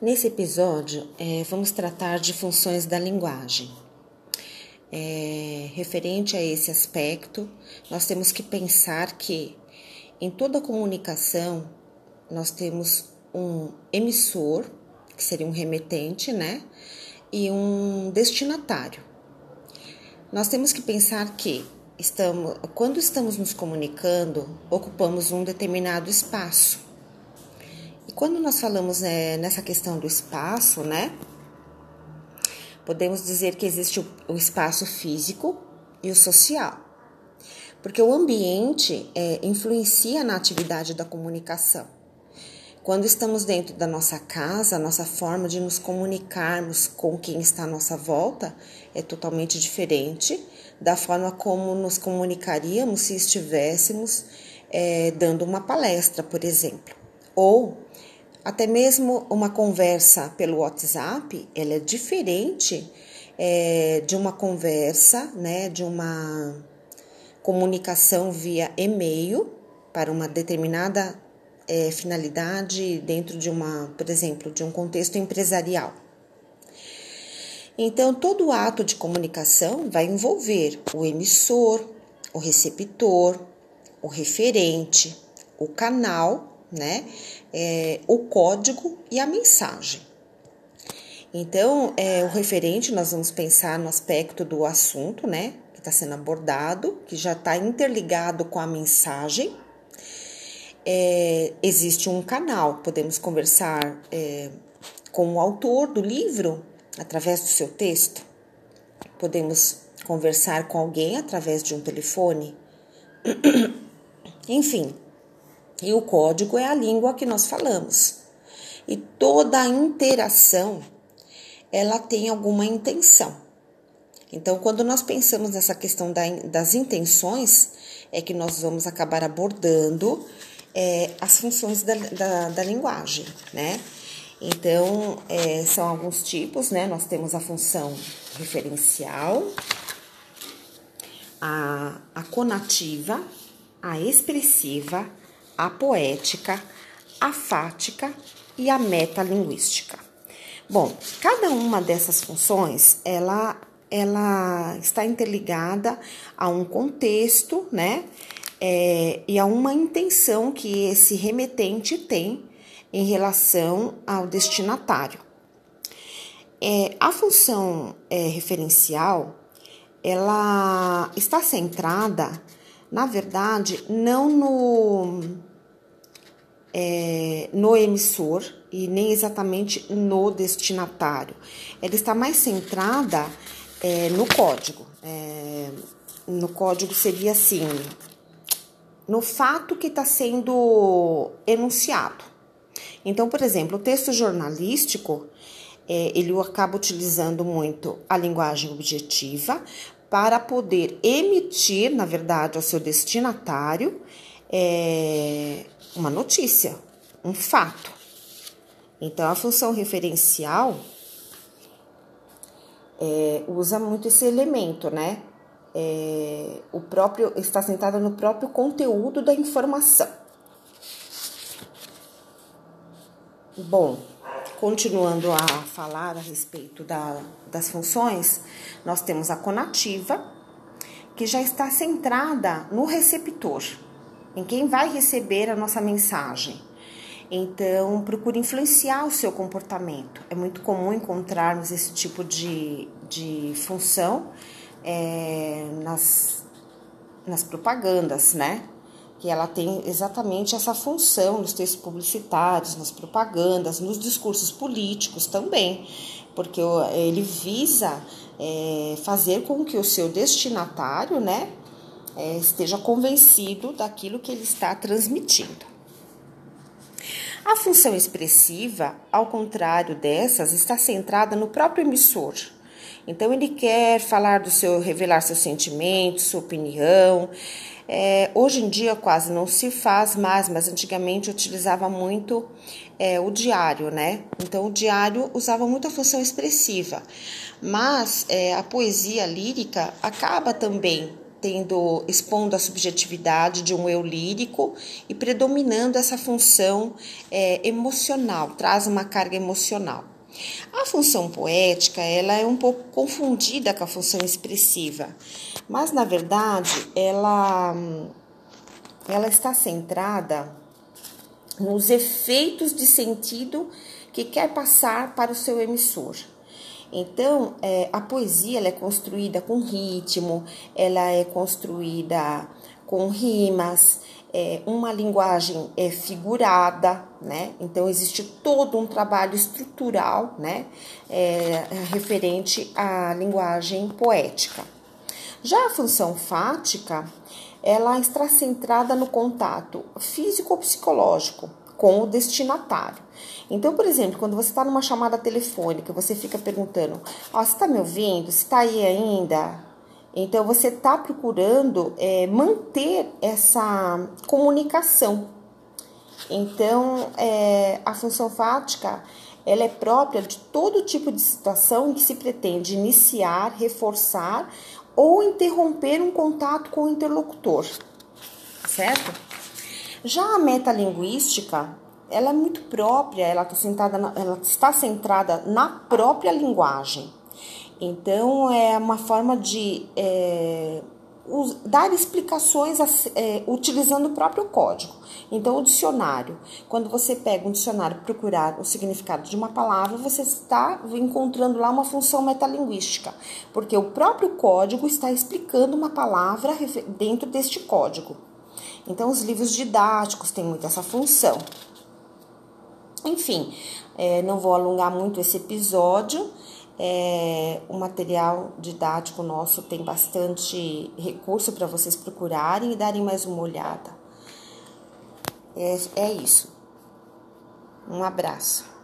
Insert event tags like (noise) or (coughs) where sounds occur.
Nesse episódio, é, vamos tratar de funções da linguagem. É, referente a esse aspecto, nós temos que pensar que em toda comunicação nós temos um emissor, que seria um remetente, né? E um destinatário. Nós temos que pensar que estamos, quando estamos nos comunicando, ocupamos um determinado espaço quando nós falamos é, nessa questão do espaço, né? Podemos dizer que existe o, o espaço físico e o social. Porque o ambiente é, influencia na atividade da comunicação. Quando estamos dentro da nossa casa, a nossa forma de nos comunicarmos com quem está à nossa volta é totalmente diferente da forma como nos comunicaríamos se estivéssemos é, dando uma palestra, por exemplo, ou até mesmo uma conversa pelo WhatsApp, ela é diferente é, de uma conversa, né, de uma comunicação via e-mail para uma determinada é, finalidade dentro de uma, por exemplo, de um contexto empresarial. Então, todo ato de comunicação vai envolver o emissor, o receptor, o referente, o canal né? É, o código e a mensagem. Então, é, o referente, nós vamos pensar no aspecto do assunto, né? Que está sendo abordado, que já está interligado com a mensagem. É, existe um canal, podemos conversar é, com o autor do livro através do seu texto, podemos conversar com alguém através de um telefone. (coughs) Enfim, e o código é a língua que nós falamos. E toda interação, ela tem alguma intenção. Então, quando nós pensamos nessa questão da, das intenções, é que nós vamos acabar abordando é, as funções da, da, da, linguagem, né? Então, é, são alguns tipos, né? Nós temos a função referencial, a, a conativa, a expressiva, a poética, a fática e a metalinguística. Bom, cada uma dessas funções, ela, ela está interligada a um contexto, né? É, e a uma intenção que esse remetente tem em relação ao destinatário. É, a função é, referencial, ela está centrada, na verdade, não no é, no emissor e nem exatamente no destinatário. Ela está mais centrada é, no código. É, no código seria assim, no fato que está sendo enunciado. Então, por exemplo, o texto jornalístico, é, ele acaba utilizando muito a linguagem objetiva para poder emitir, na verdade, ao seu destinatário é, uma notícia, um fato. Então, a função referencial é, usa muito esse elemento, né? É, o próprio está sentada no próprio conteúdo da informação. Bom, continuando a falar a respeito da, das funções, nós temos a conativa, que já está centrada no receptor em quem vai receber a nossa mensagem. Então, procure influenciar o seu comportamento. É muito comum encontrarmos esse tipo de, de função é, nas, nas propagandas, né? Que ela tem exatamente essa função nos textos publicitários, nas propagandas, nos discursos políticos também, porque ele visa é, fazer com que o seu destinatário, né, é, esteja convencido daquilo que ele está transmitindo. A função expressiva, ao contrário dessas, está centrada no próprio emissor. Então ele quer falar do seu, revelar seus sentimentos, sua opinião. É, hoje em dia quase não se faz mais, mas antigamente utilizava muito é, o diário, né? Então o diário usava muito a função expressiva, mas é, a poesia lírica acaba também tendo expondo a subjetividade de um eu lírico e predominando essa função é, emocional, traz uma carga emocional. A função poética ela é um pouco confundida com a função expressiva, mas na verdade ela, ela está centrada nos efeitos de sentido que quer passar para o seu emissor. Então, é, a poesia ela é construída com ritmo, ela é construída com rimas, é, uma linguagem é figurada, né? Então existe todo um trabalho estrutural, né? É, referente à linguagem poética. Já a função fática, ela está centrada no contato físico-psicológico com o destinatário. Então, por exemplo, quando você está numa chamada telefônica, você fica perguntando: Ó, oh, você está me ouvindo? Você está aí ainda? Então, você está procurando é, manter essa comunicação. Então, é, a função fática ela é própria de todo tipo de situação em que se pretende iniciar, reforçar ou interromper um contato com o interlocutor, certo? Já a metalinguística, ela é muito própria, ela está, sentada na, ela está centrada na própria linguagem. Então, é uma forma de é, dar explicações é, utilizando o próprio código. Então, o dicionário, quando você pega um dicionário procurar o significado de uma palavra, você está encontrando lá uma função metalinguística, porque o próprio código está explicando uma palavra dentro deste código. Então, os livros didáticos têm muito essa função. Enfim, é, não vou alongar muito esse episódio. É, o material didático nosso tem bastante recurso para vocês procurarem e darem mais uma olhada. É, é isso. Um abraço.